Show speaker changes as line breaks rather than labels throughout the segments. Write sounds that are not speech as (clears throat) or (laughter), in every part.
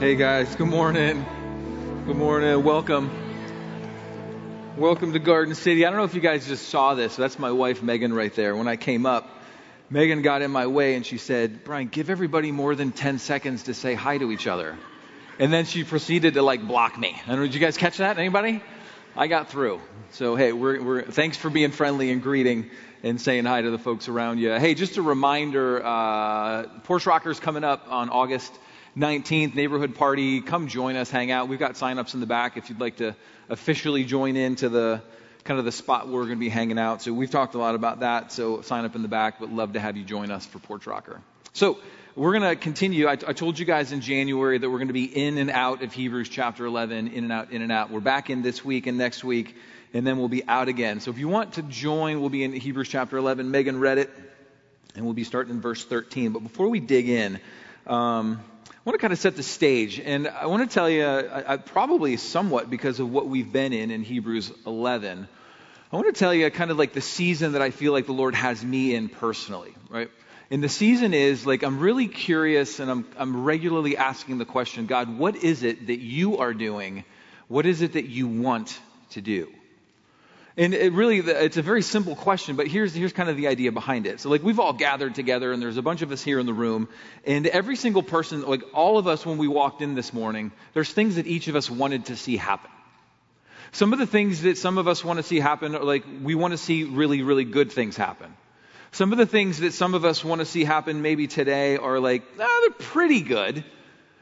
Hey guys, good morning. Good morning. Welcome. Welcome to Garden City. I don't know if you guys just saw this. That's my wife Megan right there. When I came up, Megan got in my way and she said, "Brian, give everybody more than 10 seconds to say hi to each other." And then she proceeded to like block me. I don't know, did you guys catch that? Anybody? I got through. So hey, we're, we're thanks for being friendly and greeting and saying hi to the folks around you. Hey, just a reminder, uh, Porch Rockers coming up on August 19th, neighborhood party. Come join us, hang out. We've got sign-ups in the back if you'd like to officially join into the kind of the spot where we're going to be hanging out. So we've talked a lot about that. So sign up in the back, but love to have you join us for Porch Rocker. So we're going to continue. I, I, told you guys in January that we're going to be in and out of Hebrews chapter 11, in and out, in and out. We're back in this week and next week, and then we'll be out again. So if you want to join, we'll be in Hebrews chapter 11. Megan read it, and we'll be starting in verse 13. But before we dig in, um, want to kind of set the stage, and I want to tell you, I, I, probably somewhat because of what we've been in in Hebrews 11. I want to tell you kind of like the season that I feel like the Lord has me in personally, right? And the season is like I'm really curious, and I'm I'm regularly asking the question, God, what is it that you are doing? What is it that you want to do? And it really, it's a very simple question, but here's, here's kind of the idea behind it. So, like, we've all gathered together, and there's a bunch of us here in the room, and every single person, like, all of us, when we walked in this morning, there's things that each of us wanted to see happen. Some of the things that some of us want to see happen are like, we want to see really, really good things happen. Some of the things that some of us want to see happen maybe today are like, ah, they're pretty good.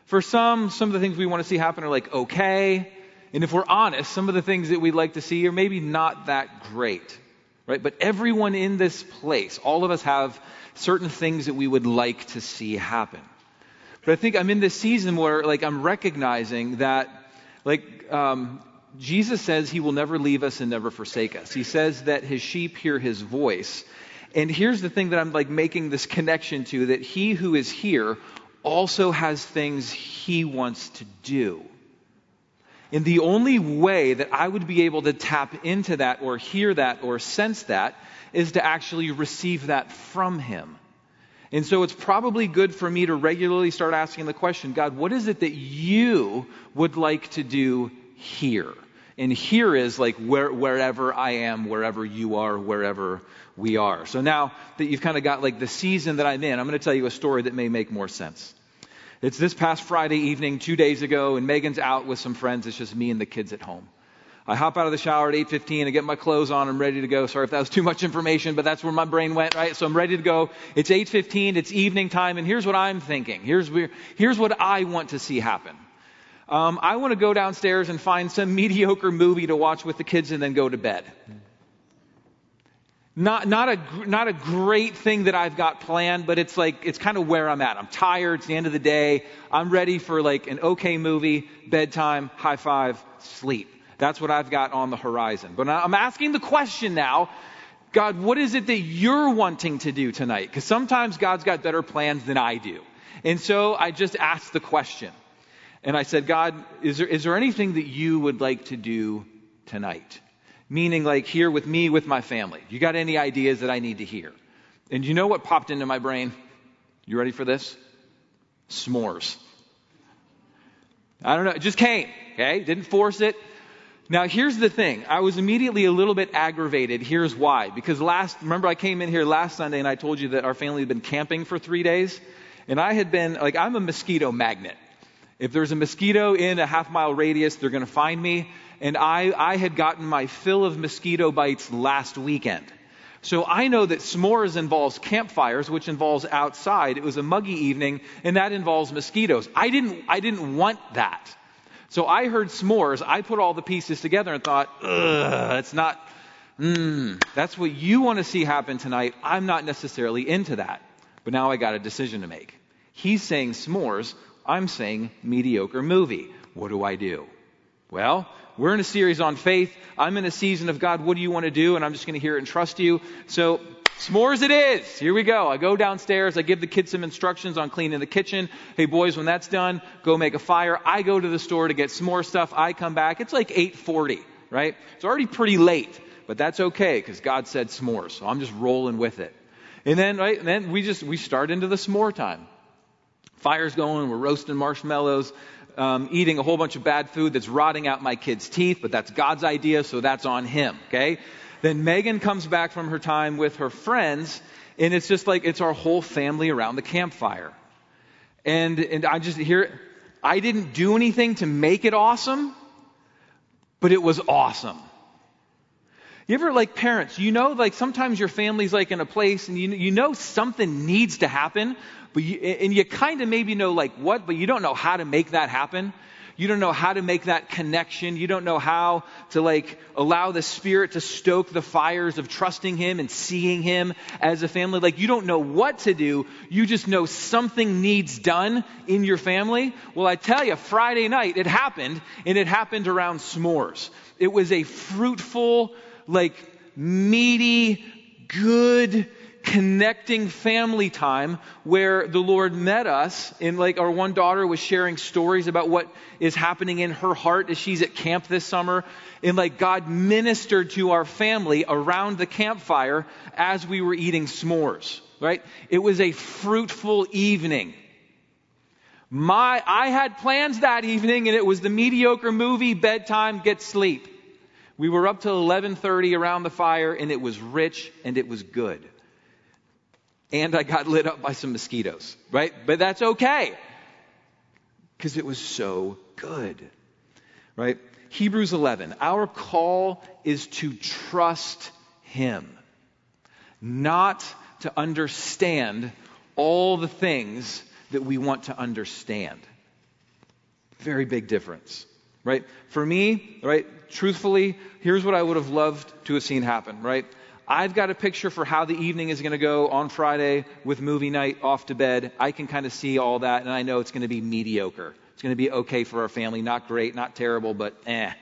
For some, some of the things we want to see happen are like, okay. And if we're honest, some of the things that we'd like to see are maybe not that great, right? But everyone in this place, all of us have certain things that we would like to see happen. But I think I'm in this season where, like, I'm recognizing that, like, um, Jesus says he will never leave us and never forsake us. He says that his sheep hear his voice. And here's the thing that I'm like making this connection to that he who is here also has things he wants to do. And the only way that I would be able to tap into that or hear that or sense that is to actually receive that from Him. And so it's probably good for me to regularly start asking the question God, what is it that you would like to do here? And here is like where, wherever I am, wherever you are, wherever we are. So now that you've kind of got like the season that I'm in, I'm going to tell you a story that may make more sense. It's this past Friday evening, two days ago, and Megan's out with some friends. It's just me and the kids at home. I hop out of the shower at 8:15 and get my clothes on. I'm ready to go. Sorry if that was too much information, but that's where my brain went, right? So I'm ready to go. It's 8:15. It's evening time, and here's what I'm thinking. Here's where, here's what I want to see happen. Um, I want to go downstairs and find some (laughs) mediocre movie to watch with the kids and then go to bed. Not, not, a, not a great thing that I've got planned, but it's like, it's kind of where I'm at. I'm tired. It's the end of the day. I'm ready for like an okay movie, bedtime, high five, sleep. That's what I've got on the horizon. But I'm asking the question now, God, what is it that you're wanting to do tonight? Because sometimes God's got better plans than I do. And so I just asked the question. And I said, God, is there, is there anything that you would like to do tonight? Meaning like here with me, with my family. You got any ideas that I need to hear? And you know what popped into my brain? You ready for this? S'mores. I don't know. It just came. Okay. Didn't force it. Now here's the thing. I was immediately a little bit aggravated. Here's why. Because last, remember I came in here last Sunday and I told you that our family had been camping for three days? And I had been, like, I'm a mosquito magnet. If there's a mosquito in a half mile radius, they're going to find me and I, I had gotten my fill of mosquito bites last weekend. So I know that s'mores involves campfires, which involves outside. It was a muggy evening, and that involves mosquitoes. I didn't, I didn't want that. So I heard s'mores. I put all the pieces together and thought, ugh, it's not, mmm, that's what you want to see happen tonight. I'm not necessarily into that. But now I got a decision to make. He's saying s'mores. I'm saying mediocre movie. What do I do? Well, we're in a series on faith. I'm in a season of God, what do you want to do? And I'm just going to hear it and trust you. So, s'mores it is. Here we go. I go downstairs. I give the kids some instructions on cleaning the kitchen. Hey boys, when that's done, go make a fire. I go to the store to get s'more stuff. I come back. It's like 840, right? It's already pretty late, but that's okay because God said s'mores. So I'm just rolling with it. And then, right, and then we just, we start into the s'more time. Fire's going, we're roasting marshmallows, um, eating a whole bunch of bad food that's rotting out my kid's teeth, but that's God's idea, so that's on him, okay? Then Megan comes back from her time with her friends, and it's just like it's our whole family around the campfire. And, and I just hear, I didn't do anything to make it awesome, but it was awesome. You ever like parents, you know, like sometimes your family's like in a place and you, you know something needs to happen, but you, and you kind of maybe know like what, but you don't know how to make that happen. You don't know how to make that connection. You don't know how to like allow the Spirit to stoke the fires of trusting Him and seeing Him as a family. Like you don't know what to do. You just know something needs done in your family. Well, I tell you, Friday night it happened and it happened around s'mores. It was a fruitful, like meaty, good, connecting family time where the Lord met us. And like our one daughter was sharing stories about what is happening in her heart as she's at camp this summer. And like God ministered to our family around the campfire as we were eating s'mores, right? It was a fruitful evening. My, I had plans that evening and it was the mediocre movie, bedtime, get sleep. We were up till 11:30 around the fire and it was rich and it was good. And I got lit up by some mosquitoes, right? But that's okay. Cuz it was so good. Right? Hebrews 11. Our call is to trust him. Not to understand all the things that we want to understand. Very big difference right? For me, right, truthfully, here's what I would have loved to have seen happen, right? I've got a picture for how the evening is going to go on Friday with movie night off to bed. I can kind of see all that, and I know it's going to be mediocre. It's going to be okay for our family. Not great, not terrible, but eh.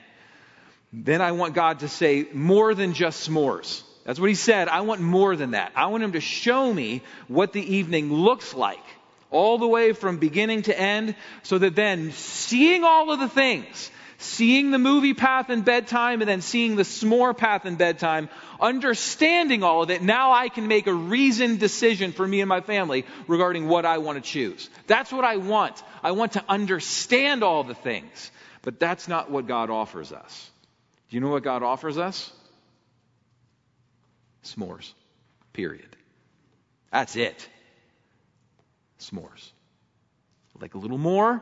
Then I want God to say more than just s'mores. That's what he said. I want more than that. I want him to show me what the evening looks like all the way from beginning to end so that then seeing all of the things seeing the movie path in bedtime and then seeing the s'more path in bedtime, understanding all of it, now I can make a reasoned decision for me and my family regarding what I want to choose. That's what I want. I want to understand all the things. But that's not what God offers us. Do you know what God offers us? S'mores. Period. That's it. S'mores. Like a little more,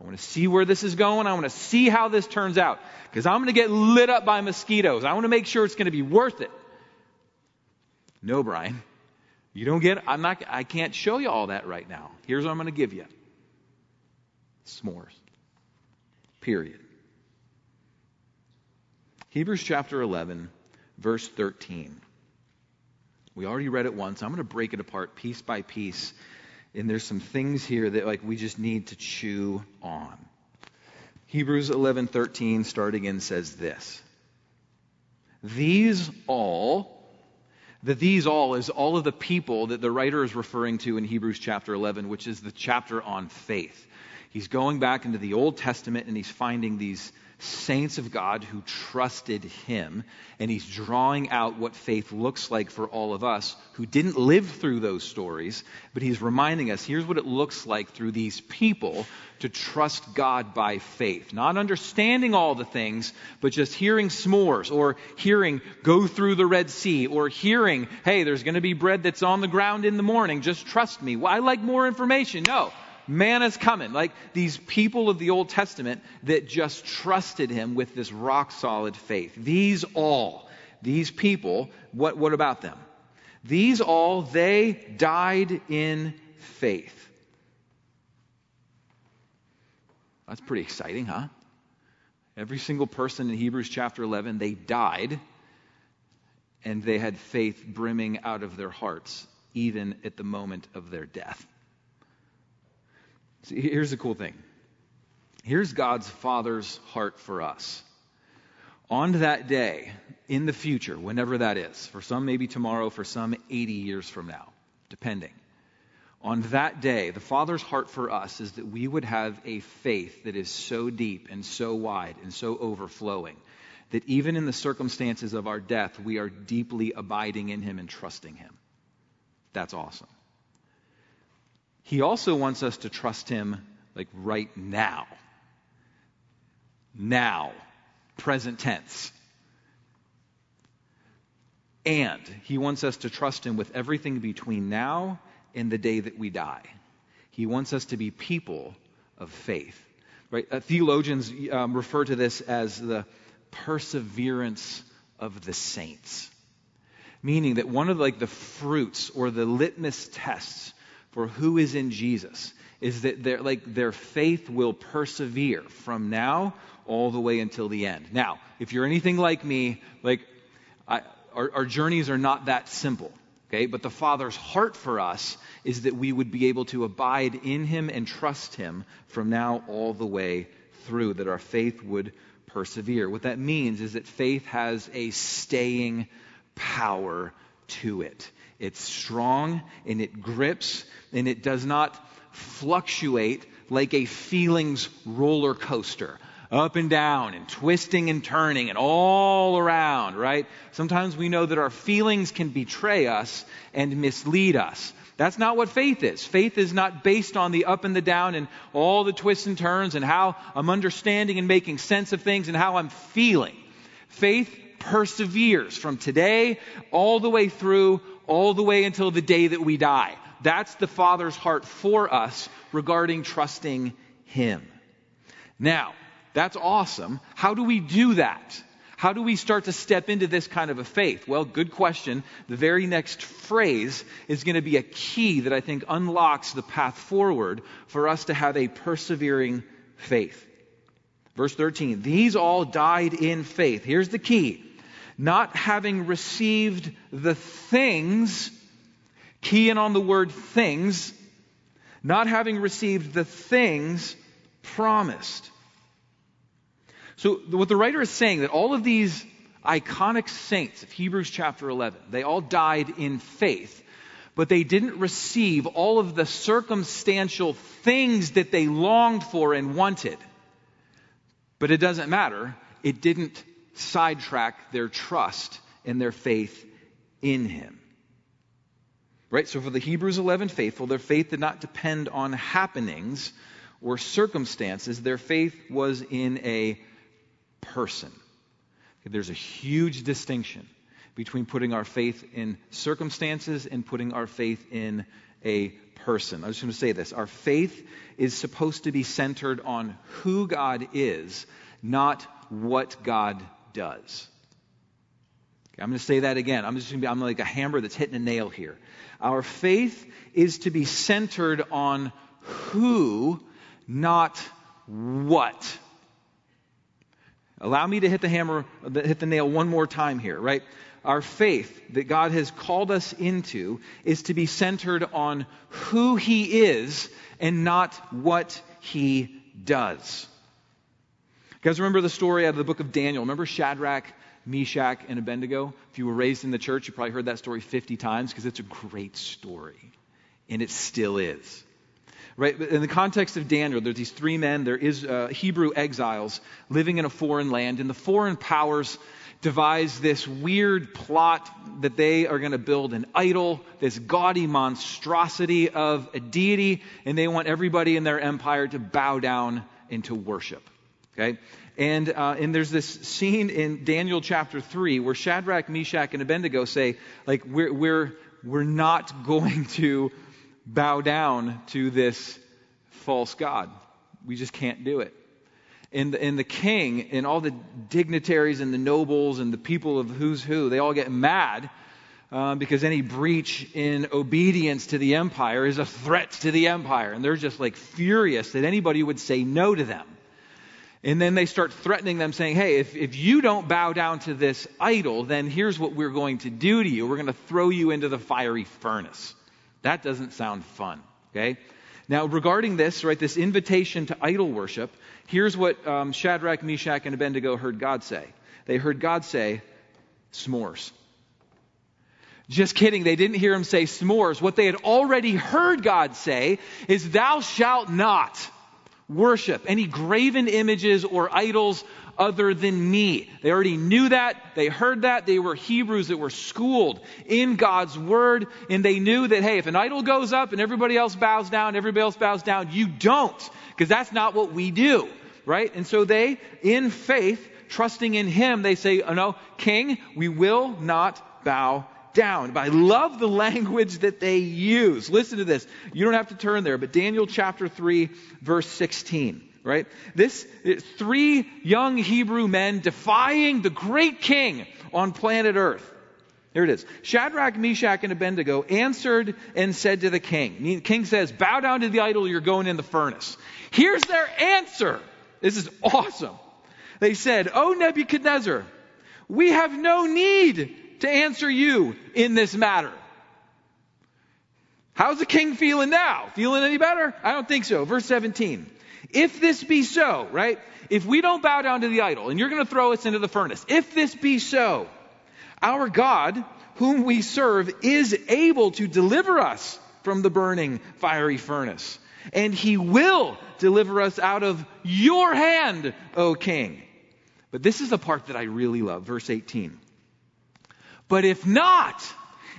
I want to see where this is going. I want to see how this turns out. Because I'm going to get lit up by mosquitoes. I want to make sure it's going to be worth it. No, Brian. You don't get, I'm not, I can't show you all that right now. Here's what I'm going to give you s'mores. Period. Hebrews chapter 11, verse 13. We already read it once. I'm going to break it apart piece by piece and there's some things here that like we just need to chew on. Hebrews 11:13 starting in says this. These all the these all is all of the people that the writer is referring to in Hebrews chapter 11, which is the chapter on faith. He's going back into the Old Testament and he's finding these saints of God who trusted him. And he's drawing out what faith looks like for all of us who didn't live through those stories, but he's reminding us here's what it looks like through these people to trust God by faith. Not understanding all the things, but just hearing s'mores or hearing go through the Red Sea or hearing, hey, there's going to be bread that's on the ground in the morning. Just trust me. Well, I like more information. No manna's coming. Like these people of the Old Testament that just trusted him with this rock solid faith. These all, these people, what, what about them? These all, they died in faith. That's pretty exciting, huh? Every single person in Hebrews chapter 11, they died and they had faith brimming out of their hearts, even at the moment of their death. See, here's the cool thing. Here's God's Father's heart for us. On that day, in the future, whenever that is, for some maybe tomorrow, for some 80 years from now, depending. On that day, the Father's heart for us is that we would have a faith that is so deep and so wide and so overflowing that even in the circumstances of our death, we are deeply abiding in Him and trusting Him. That's awesome. He also wants us to trust Him like right now. Now. Present tense. And He wants us to trust Him with everything between now and the day that we die. He wants us to be people of faith. Right? Uh, theologians um, refer to this as the perseverance of the saints meaning that one of like the fruits or the litmus tests for who is in Jesus is that their like their faith will persevere from now all the way until the end. Now, if you're anything like me, like I, our, our journeys are not that simple. Okay, but the Father's heart for us is that we would be able to abide in Him and trust Him from now all the way through, that our faith would persevere. What that means is that faith has a staying power to it. It's strong and it grips and it does not fluctuate like a feelings roller coaster up and down and twisting and turning and all around, right? Sometimes we know that our feelings can betray us and mislead us. That's not what faith is. Faith is not based on the up and the down and all the twists and turns and how I'm understanding and making sense of things and how I'm feeling. Faith perseveres from today all the way through, all the way until the day that we die. That's the Father's heart for us regarding trusting Him. Now, that's awesome. How do we do that? How do we start to step into this kind of a faith? Well, good question. The very next phrase is going to be a key that I think unlocks the path forward for us to have a persevering faith. Verse 13, these all died in faith. Here's the key not having received the things, key in on the word things, not having received the things promised. So, what the writer is saying that all of these iconic saints of Hebrews chapter 11, they all died in faith, but they didn't receive all of the circumstantial things that they longed for and wanted. But it doesn't matter. It didn't sidetrack their trust and their faith in Him. Right? So for the Hebrews 11 faithful, their faith did not depend on happenings or circumstances. Their faith was in a person. There's a huge distinction between putting our faith in circumstances and putting our faith in a person. I was just going to say this. Our faith is supposed to be centered on who God is, not what God does. Okay, I'm going to say that again. I'm just going to be, I'm like a hammer that's hitting a nail here. Our faith is to be centered on who, not what. Allow me to hit the hammer, hit the nail one more time here, right? Our faith that God has called us into is to be centered on who He is and not what He does. You guys remember the story out of the book of Daniel? Remember Shadrach, Meshach, and Abednego? If you were raised in the church, you probably heard that story 50 times because it's a great story. And it still is. Right? In the context of Daniel, there's these three men. There is uh, Hebrew exiles living in a foreign land, and the foreign powers devise this weird plot that they are going to build an idol, this gaudy monstrosity of a deity, and they want everybody in their empire to bow down and to worship. Okay? And, uh, and there's this scene in Daniel chapter 3 where Shadrach, Meshach, and Abednego say, like, we're, we're, we're not (laughs) going to bow down to this false God. We just can't do it. And the, and the king and all the dignitaries and the nobles and the people of who's who, they all get mad uh, because any breach in obedience to the empire is a threat to the empire. And they're just like furious that anybody would say no to them. And then they start threatening them, saying, Hey, if, if you don't bow down to this idol, then here's what we're going to do to you. We're going to throw you into the fiery furnace. That doesn't sound fun, okay? Now, regarding this, right, this invitation to idol worship, here's what um, Shadrach, Meshach, and Abednego heard God say. They heard God say, s'mores. Just kidding, they didn't hear him say s'mores. What they had already heard God say is, Thou shalt not worship any graven images or idols other than me. They already knew that. They heard that. They were Hebrews that were schooled in God's word. And they knew that, hey, if an idol goes up and everybody else bows down, everybody else bows down, you don't. Because that's not what we do. Right? And so they, in faith, trusting in Him, they say, oh, no, King, we will not bow down. But I love the language that they use. Listen to this. You don't have to turn there, but Daniel chapter 3, verse 16 right? This three young Hebrew men defying the great king on planet Earth. Here it is. Shadrach, Meshach, and Abednego answered and said to the king. The king says, Bow down to the idol, you're going in the furnace. Here's their answer. This is awesome. They said, O Nebuchadnezzar, we have no need to answer you in this matter. How's the king feeling now? Feeling any better? I don't think so. Verse 17. If this be so, right? If we don't bow down to the idol and you're going to throw us into the furnace, if this be so, our God, whom we serve, is able to deliver us from the burning fiery furnace. And he will deliver us out of your hand, O king. But this is the part that I really love, verse 18. But if not,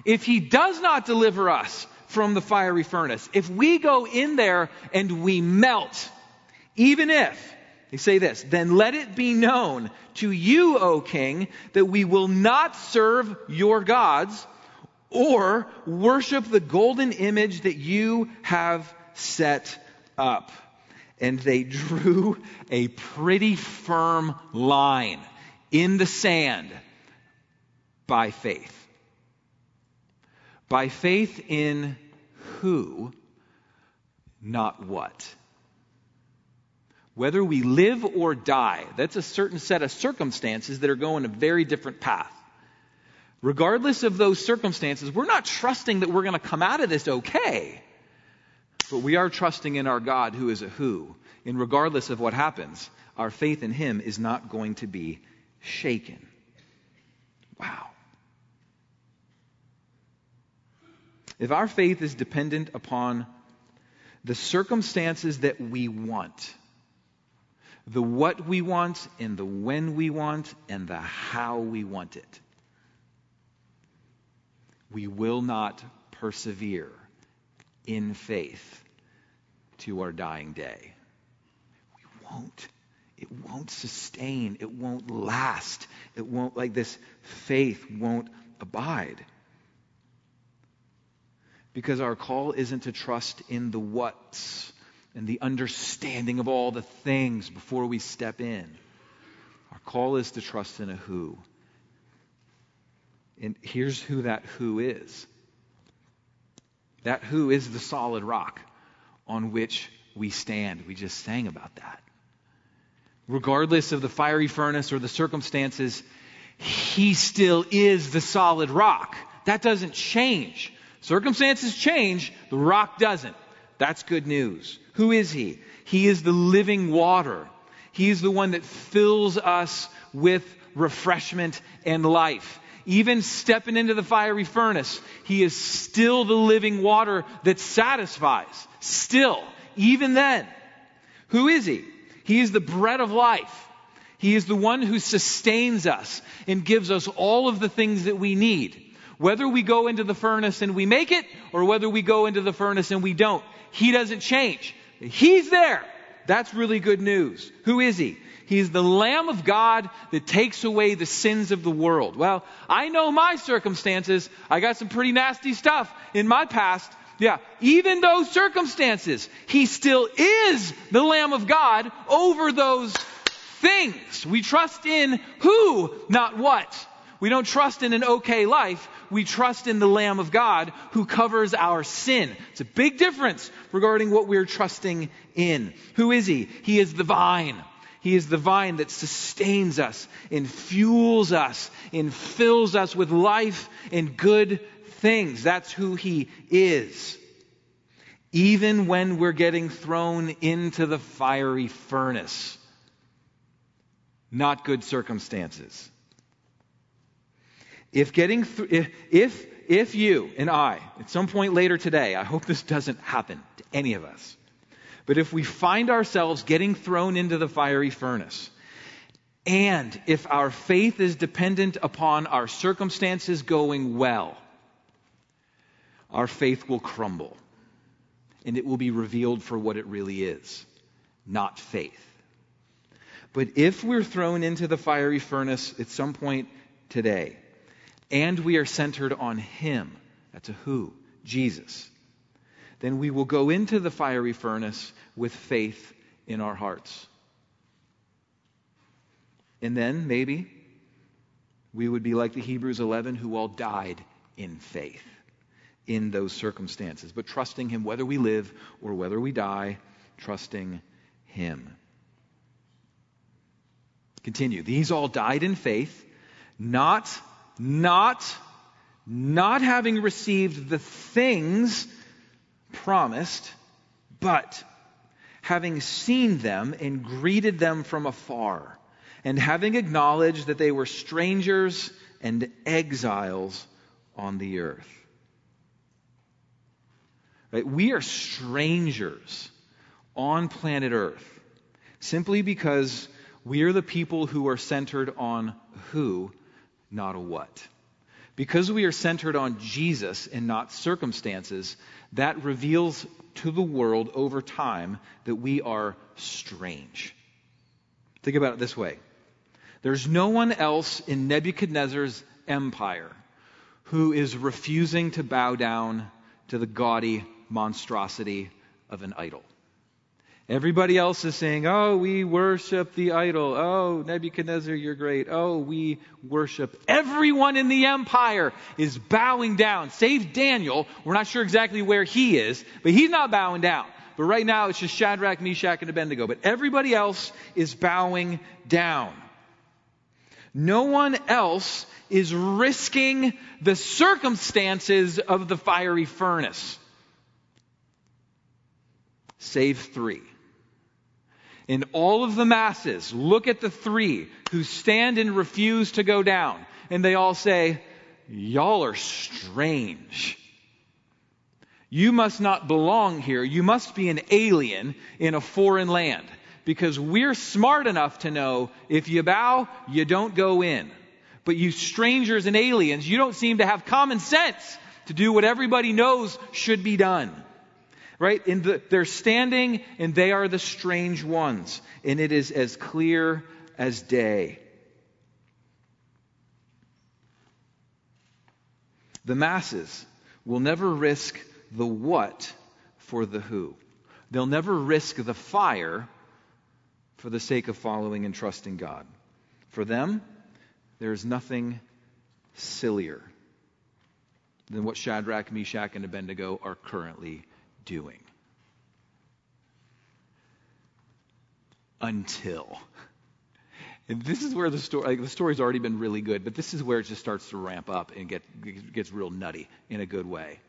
if he does not deliver us from the fiery furnace, if we go in there and we melt, even if, they say this, then let it be known to you, O king, that we will not serve your gods or worship the golden image that you have set up. And they drew a pretty firm line in the sand by faith. By faith in who, not what whether we live or die, that's a certain set of circumstances that are going a very different path. Regardless of those circumstances, we're not trusting that we're going to come out of this okay. But we are trusting in our God who is a who. And regardless of what happens, our faith in Him is not going to be shaken. Wow. If our faith is dependent upon the circumstances that we want, the what we want and the when we want and the how we want it. We will not persevere in faith to our dying day. We won't. It won't sustain. It won't last. It won't, like this faith won't abide. Because our call isn't to trust in the what's and the understanding of all the things before we step in. Our call is to trust in a who. And here's who that who is that who is the solid rock on which we stand. We just sang about that. Regardless of the fiery furnace or the circumstances, he still is the solid rock. That doesn't change. Circumstances change, the rock doesn't. That's good news. Who is He? He is the living water. He is the one that fills us with refreshment and life. Even stepping into the fiery furnace, He is still the living water that satisfies. Still, even then. Who is He? He is the bread of life. He is the one who sustains us and gives us all of the things that we need. Whether we go into the furnace and we make it, or whether we go into the furnace and we don't, He doesn't change. He's there. That's really good news. Who is He? He's the Lamb of God that takes away the sins of the world. Well, I know my circumstances. I got some pretty nasty stuff in my past. Yeah, even those circumstances, He still is the Lamb of God over those things. We trust in who, not what. We don't trust in an okay life we trust in the Lamb of God who covers our sin. It's a big difference regarding what we're trusting in. Who is He? He is the vine. He is the vine that sustains us and fuels us and fills us with life and good things. That's who He is. Even when we're getting thrown into the fiery furnace, not good circumstances. If getting th- if if you and I at some point later today, I hope this doesn't happen to any of us. But if we find ourselves getting thrown into the fiery furnace, and if our faith is dependent upon our circumstances going well, our faith will crumble and it will be revealed for what it really is not faith. But if we're thrown into the fiery furnace at some point today, and we are centered on Him, that's a who, Jesus, then we will go into the fiery furnace with faith in our hearts. And then maybe we would be like the Hebrews 11 who all died in faith in those circumstances, but trusting Him whether we live or whether we die, trusting Him. Continue. These all died in faith, not, not, not having received the things promised, but having seen them and greeted them from afar, and having acknowledged that they were strangers and exiles on the earth. Right? We are strangers on planet Earth simply because we are the people who are centered on who, not a what. Because we are centered on Jesus and not circumstances, that reveals to the world over time that we are strange. Think about it this way there's no one else in Nebuchadnezzar's empire who is refusing to bow down to the gaudy monstrosity of an idol. Everybody else is saying, Oh, we worship the idol. Oh, Nebuchadnezzar, you're great. Oh, we worship. Everyone in the empire is bowing down, save Daniel. We're not sure exactly where he is, but he's not bowing down. But right now it's just Shadrach, Meshach, and Abednego. But everybody else is bowing down. No one else is risking the circumstances of the fiery furnace, save three. In all of the masses, look at the three who stand and refuse to go down. And they all say, Y'all are strange. You must not belong here. You must be an alien in a foreign land. Because we're smart enough to know if you bow, you don't go in. But you strangers and aliens, you don't seem to have common sense to do what everybody knows should be done right? In the, they're standing and they are the strange ones. And it is as clear as day. The masses will never risk the what for the who. They'll never risk the fire for the sake of following and trusting God. For them, there is nothing sillier than what Shadrach, Meshach, and Abednego are currently doing. Until. And this is where the story, like the story's already been really good, but this is where it just starts to ramp up and get, gets real nutty in a good way.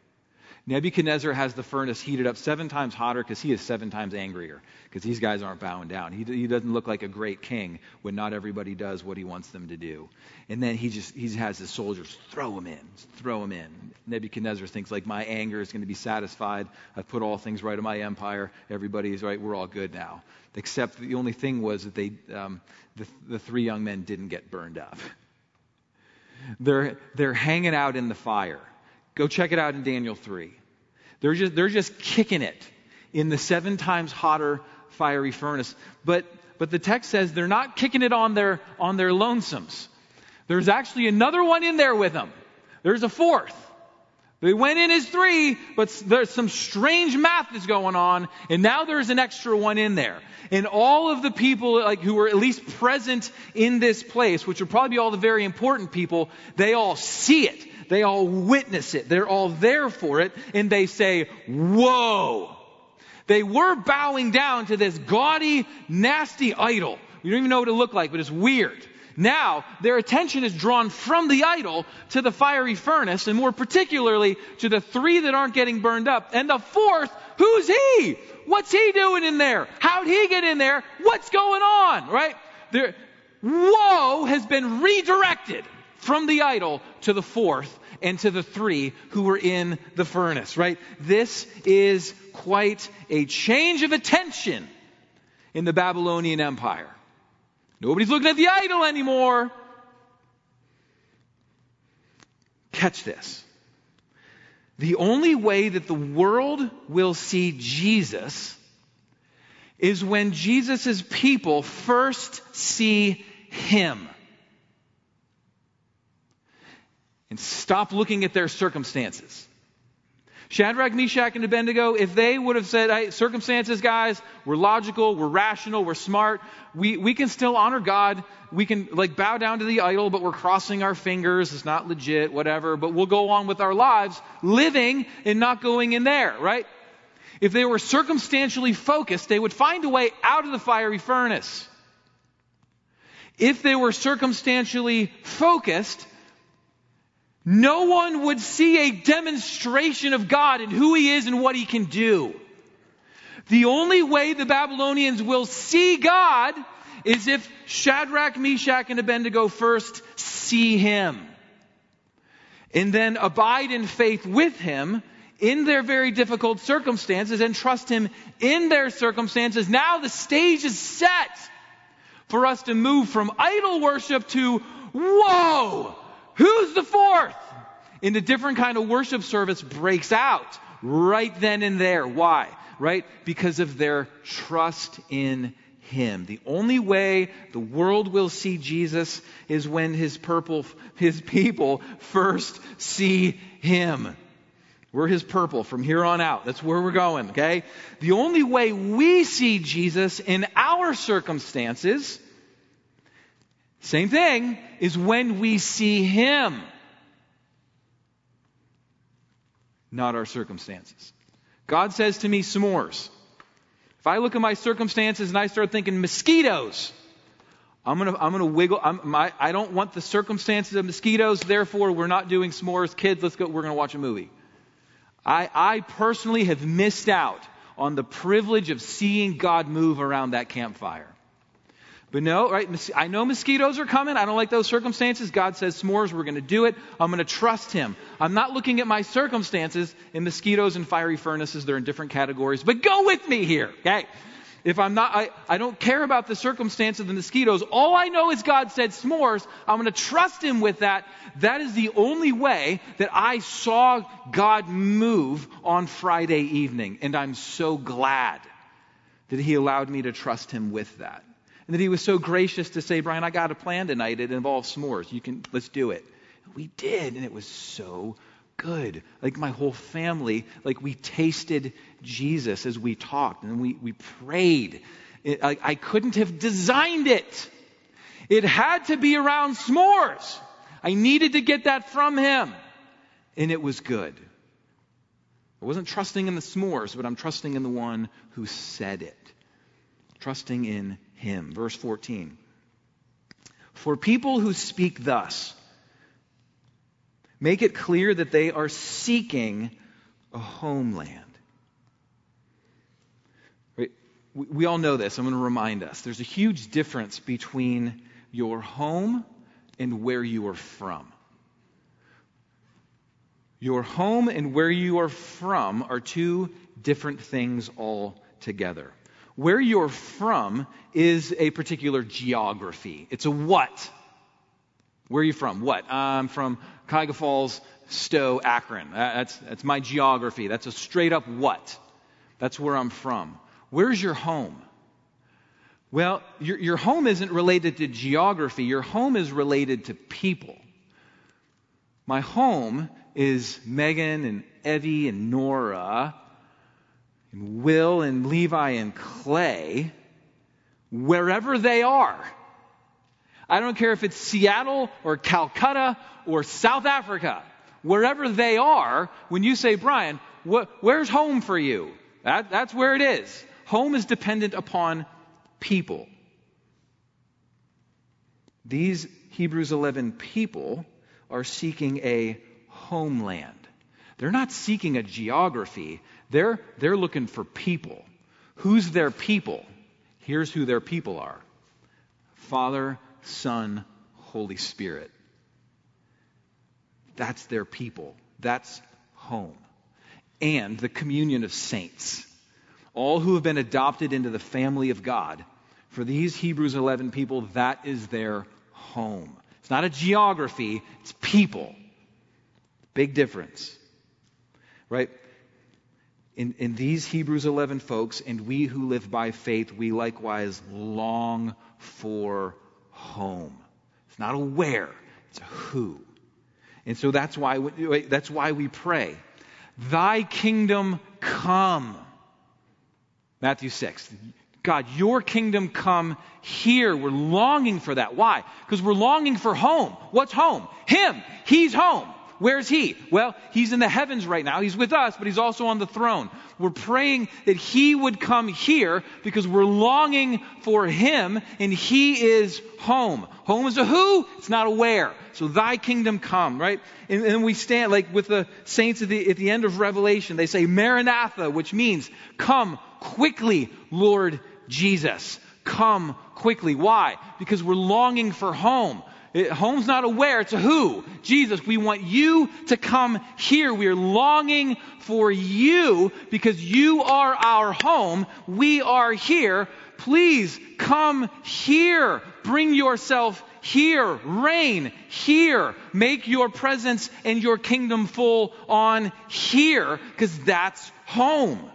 Nebuchadnezzar has the furnace heated up seven times hotter because he is seven times angrier because these guys aren't bowing down. He, he doesn't look like a great king when not everybody does what he wants them to do. And then he just he has his soldiers throw him in, throw him in. Nebuchadnezzar thinks like my anger is going to be satisfied. I've put all things right in my empire. Everybody's right. We're all good now. Except the only thing was that they um, the, the three young men didn't get burned up. They're they're hanging out in the fire Go check it out in Daniel 3. They're just, they're just kicking it in the seven times hotter fiery furnace. But, but the text says they're not kicking it on their, on their lonesomes. There's actually another one in there with them. There's a fourth. They went in as three, but there's some strange math that's going on, and now there's an extra one in there. And all of the people like who were at least present in this place, which would probably be all the very important people, they all see it. They all witness it. They're all there for it. And they say, Whoa! They were bowing down to this gaudy, nasty idol. We don't even know what it looked like, but it's weird. Now, their attention is drawn from the idol to the fiery furnace, and more particularly to the three that aren't getting burned up. And the fourth, who's he? What's he doing in there? How'd he get in there? What's going on? Right? There, woe has been redirected from the idol to the fourth and to the three who were in the furnace, right? This is quite a change of attention in the Babylonian Empire. Nobody's looking at the idol anymore. Catch this. The only way that the world will see Jesus is when Jesus' people first see him. And stop looking at their circumstances. Shadrach, Meshach, and Abednego, if they would have said, hey, circumstances, guys, we're logical, we're rational, we're smart, we, we can still honor God. We can like bow down to the idol, but we're crossing our fingers. It's not legit, whatever, but we'll go on with our lives living and not going in there, right? If they were circumstantially focused, they would find a way out of the fiery furnace. If they were circumstantially focused, no one would see a demonstration of God and who He is and what He can do. The only way the Babylonians will see God is if Shadrach, Meshach, and Abednego first see Him. And then abide in faith with Him in their very difficult circumstances and trust Him in their circumstances. Now the stage is set for us to move from idol worship to, whoa, Who's the fourth? And a different kind of worship service breaks out right then and there. Why? Right? Because of their trust in him. The only way the world will see Jesus is when his purple, his people first see him. We're his purple from here on out. That's where we're going, okay? The only way we see Jesus in our circumstances same thing is when we see Him, not our circumstances. God says to me, s'mores. If I look at my circumstances and I start thinking mosquitoes, I'm gonna, I'm gonna wiggle. I'm, my, I don't want the circumstances of mosquitoes. Therefore, we're not doing s'mores. Kids, let's go. We're gonna watch a movie. I, I personally have missed out on the privilege of seeing God move around that campfire. But no, right? I know mosquitoes are coming. I don't like those circumstances. God says s'mores, we're going to do it. I'm going to trust Him. I'm not looking at my circumstances in mosquitoes and fiery furnaces. They're in different categories. But go with me here, okay? If I'm not, I, I don't care about the circumstance of the mosquitoes. All I know is God said s'mores. I'm going to trust Him with that. That is the only way that I saw God move on Friday evening. And I'm so glad that He allowed me to trust Him with that. And that he was so gracious to say, Brian, I got a plan tonight. It involves s'mores. You can, let's do it. We did, and it was so good. Like my whole family, like we tasted Jesus as we talked and we, we prayed. It, I, I couldn't have designed it. It had to be around s'mores. I needed to get that from him. And it was good. I wasn't trusting in the s'mores, but I'm trusting in the one who said it. Trusting in him. Verse 14. For people who speak thus, make it clear that they are seeking a homeland. We all know this. I'm going to remind us. There's a huge difference between your home and where you are from. Your home and where you are from are two different things altogether where you're from is a particular geography. It's a what. Where are you from? What? I'm from Cuyahoga Falls, Stow, Akron. That's, that's my geography. That's a straight up what. That's where I'm from. Where's your home? Well, your, your home isn't related to geography. Your home is related to people. My home is Megan and Evie and Nora and Will and Levi and Clay, wherever they are. I don't care if it's Seattle or Calcutta or South Africa. Wherever they are, when you say, Brian, wh- where's home for you? That, that's where it is. Home is dependent upon people. These Hebrews 11 people are seeking a homeland. They're not seeking a geography, they're, they're looking for people. Who's their people? Here's who their people are Father, Son, Holy Spirit. That's their people. That's home. And the communion of saints. All who have been adopted into the family of God. For these Hebrews 11 people, that is their home. It's not a geography, it's people. Big difference. Right? In, in these Hebrews 11 folks, and we who live by faith, we likewise long for home. It's not a where, it's a who. And so that's why, we, that's why we pray. Thy kingdom come. Matthew 6. God, your kingdom come here. We're longing for that. Why? Because we're longing for home. What's home? Him. He's home. Where's he? Well, he's in the heavens right now. He's with us, but he's also on the throne. We're praying that he would come here because we're longing for him and he is home. Home is a who, it's not a where. So thy kingdom come, right? And, and we stand like with the saints at the, at the end of Revelation, they say Maranatha, which means come quickly, Lord Jesus. Come quickly. Why? Because we're longing for home. It, home's not a where, it's a who. Jesus, we want you to come here. We are longing for you because you are our home. We are here. Please come here. Bring yourself here. Reign here. Make your presence and your kingdom full on here because that's home.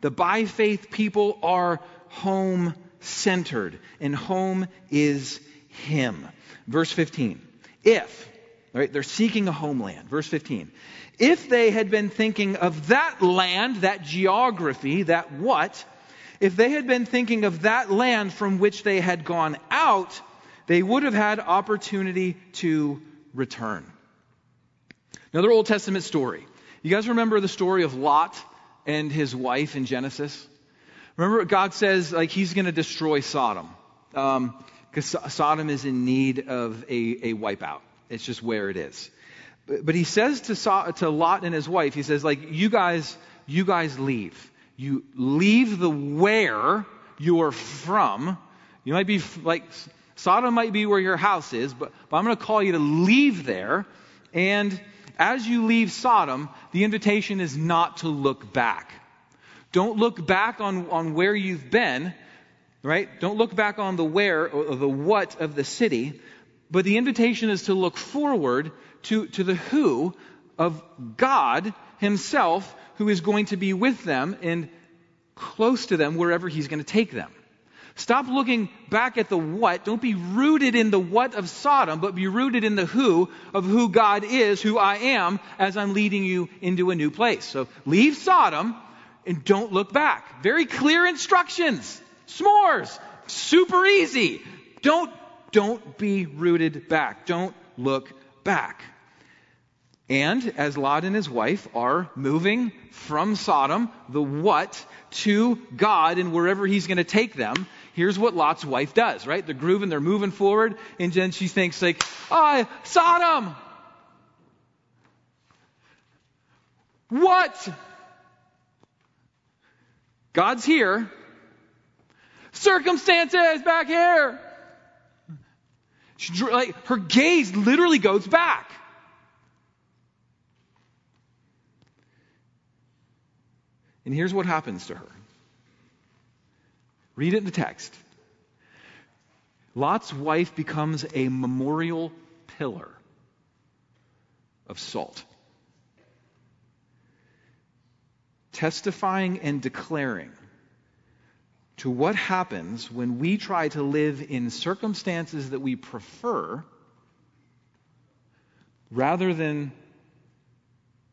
The by faith people are home centered, and home is Him. Verse 15. If, right, they're seeking a homeland. Verse 15. If they had been thinking of that land, that geography, that what, if they had been thinking of that land from which they had gone out, they would have had opportunity to return. Another Old Testament story. You guys remember the story of Lot and his wife in Genesis? Remember, what God says like He's going to destroy Sodom. Um, because Sodom is in need of a, a wipeout. It's just where it is. But, but he says to, so, to Lot and his wife, he says, like, you guys, you guys leave. You leave the where you're from. You might be like, Sodom might be where your house is, but, but I'm going to call you to leave there. And as you leave Sodom, the invitation is not to look back. Don't look back on, on where you've been right? Don't look back on the where or the what of the city, but the invitation is to look forward to, to the who of God Himself, who is going to be with them and close to them wherever He's going to take them. Stop looking back at the what. Don't be rooted in the what of Sodom, but be rooted in the who of who God is, who I am, as I'm leading you into a new place. So leave Sodom and don't look back. Very clear instructions. S'mores. Super easy. Don't, don't be rooted back. Don't look back. And as Lot and his wife are moving from Sodom, the what, to God and wherever he's going to take them, here's what Lot's wife does, right? They're grooving, they're moving forward, and then she thinks like, ah, Sodom! What? God's here. Circumstances back here. She, like, her gaze literally goes back. And here's what happens to her. Read it in the text. Lot's wife becomes a memorial pillar of salt, testifying and declaring to what happens when we try to live in circumstances that we prefer rather than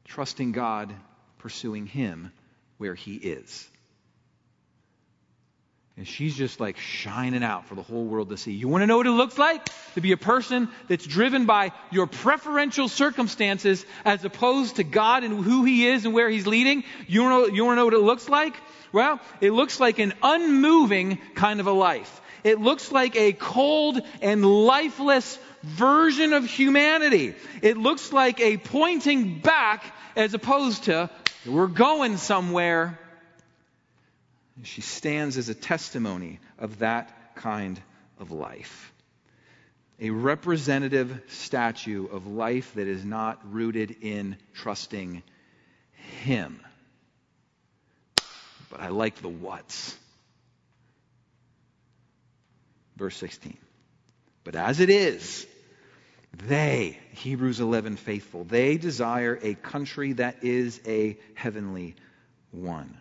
trusting God, pursuing Him where He is. And she's just like shining out for the whole world to see. You want to know what it looks like? To be a person that's driven by your preferential circumstances as opposed to God and who He is and where He's leading. You want to, you want to know what it looks like? Well, it looks like an unmoving kind of a life. It looks like a cold and lifeless version of humanity. It looks like a pointing back as opposed to we're going somewhere. She stands as a testimony of that kind of life. a representative statue of life that is not rooted in trusting Him. But I like the what's. Verse 16. But as it is, they, Hebrews 11 faithful, they desire a country that is a heavenly one.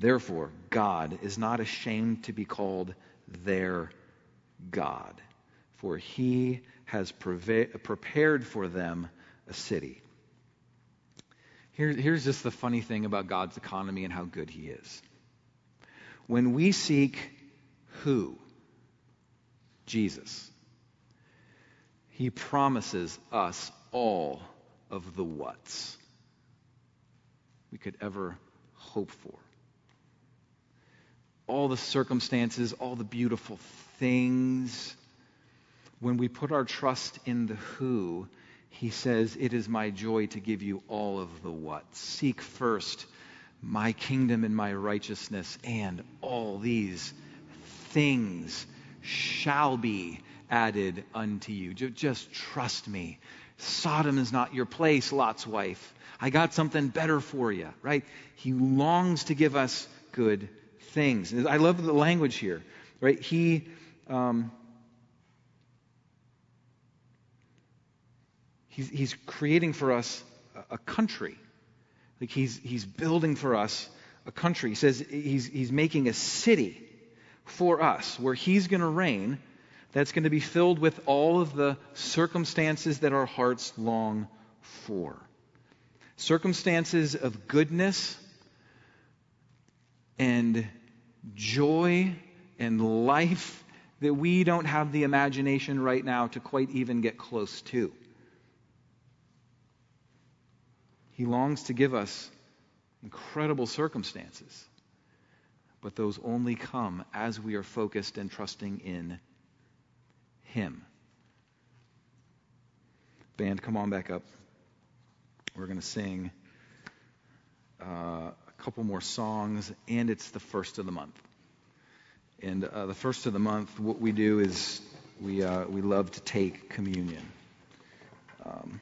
Therefore, God is not ashamed to be called their God, for he has prepared for them a city. Here, here's just the funny thing about God's economy and how good he is. When we seek who? Jesus. He promises us all of the what's we could ever hope for. All the circumstances, all the beautiful things. When we put our trust in the who, he says, It is my joy to give you all of the what. Seek first my kingdom and my righteousness, and all these things shall be added unto you. Just trust me. Sodom is not your place, Lot's wife. I got something better for you, right? He longs to give us good things. I love the language here, right? He. Um, he's, he's creating for us a, country. Like he's, he's building for us a country. He says he's, he's making a city for us where he's going to reign that's going to be filled with all of the circumstances that our hearts long for. Circumstances of goodness and joy and life that we don't have the imagination right now to quite even get close to. He longs to give us incredible circumstances, but those only come as we are focused and trusting in him. Band, come on back up. We're going to sing uh, a couple more songs, and it's the first of the month. And uh, the first of the month, what we do is we, uh, we love to take communion. Um,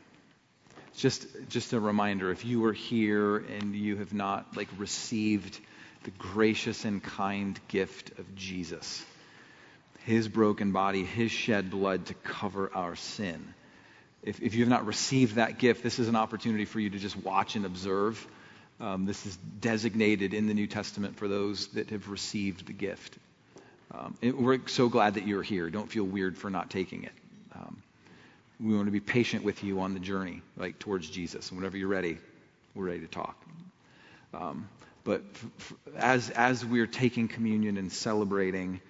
just, just a reminder if you are here and you have not like received the gracious and kind gift of Jesus, his broken body, his shed blood to cover our sin. If, if you have not received that gift, this is an opportunity for you to just watch and observe. Um, this is designated in the New Testament for those that have received the gift. Um, we're so glad that you're here. Don't feel weird for not taking it. Um, we want to be patient with you on the journey, like towards Jesus. And whenever you're ready, we're ready to talk. Um, but f- f- as as we're taking communion and celebrating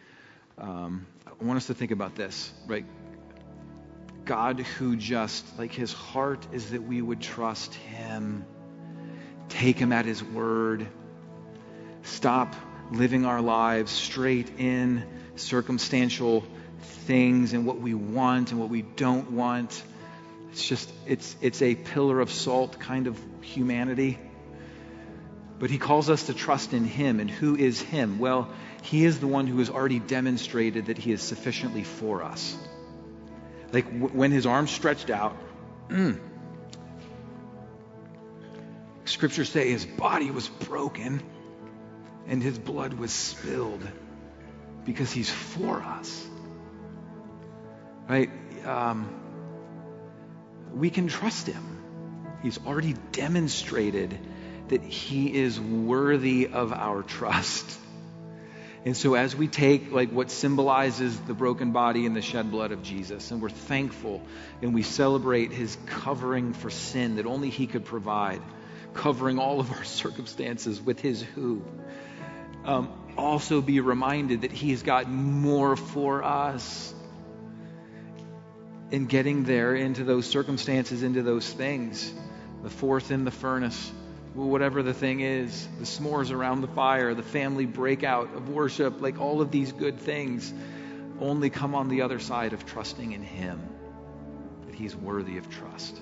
um, I want us to think about this, right? God who just, like his heart is that we would trust him, take him at his word, stop living our lives straight in circumstantial things and what we want and what we don't want. It's just, it's, it's a pillar of salt kind of humanity. But he calls us to trust in him. And who is him? Well, he is the one who has already demonstrated that He is sufficiently for us. Like w- when His arms stretched out, (clears throat) scriptures say His body was broken and His blood was spilled because He's for us. Right? Um, we can trust Him. He's already demonstrated that He is worthy of our trust. And so as we take like what symbolizes the broken body and the shed blood of Jesus, and we're thankful and we celebrate his covering for sin that only he could provide, covering all of our circumstances with his who. Um, also be reminded that he has got more for us in getting there into those circumstances, into those things. The fourth in the furnace whatever the thing is, the s'mores around the fire, the family breakout of worship, like all of these good things only come on the other side of trusting in Him, that He's worthy of trust.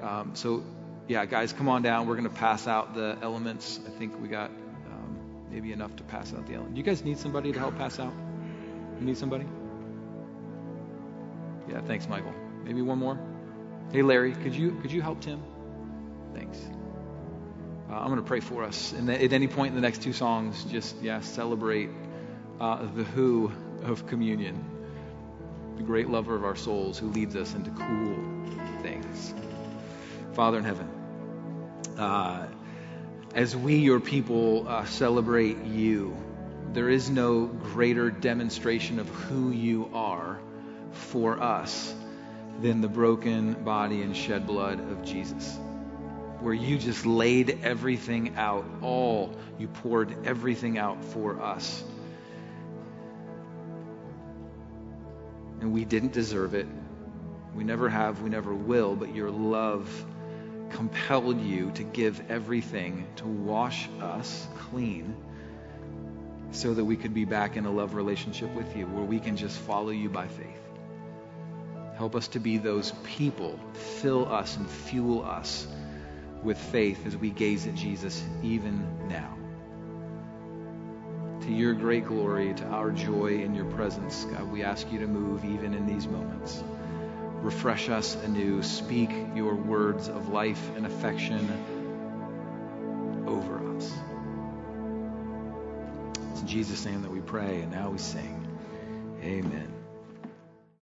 Um, so, yeah, guys, come on down. We're going to pass out the elements. I think we got um, maybe enough to pass out the elements. Do You guys need somebody to help pass out? You need somebody? Yeah, thanks, Michael. Maybe one more. Hey, Larry, could you could you help Tim? Thanks. Uh, I'm going to pray for us. And at any point in the next two songs, just yeah, celebrate uh, the who of communion, the great lover of our souls who leads us into cool things. Father in heaven, uh, as we, your people, uh, celebrate you, there is no greater demonstration of who you are for us than the broken body and shed blood of Jesus. Where you just laid everything out, all, you poured everything out for us. And we didn't deserve it. We never have, we never will, but your love compelled you to give everything to wash us clean so that we could be back in a love relationship with you where we can just follow you by faith. Help us to be those people. Fill us and fuel us with faith as we gaze at Jesus even now. To your great glory, to our joy in your presence, God, we ask you to move even in these moments. Refresh us anew. Speak your words of life and affection over us. It's in Jesus' name that we pray, and now we sing. Amen.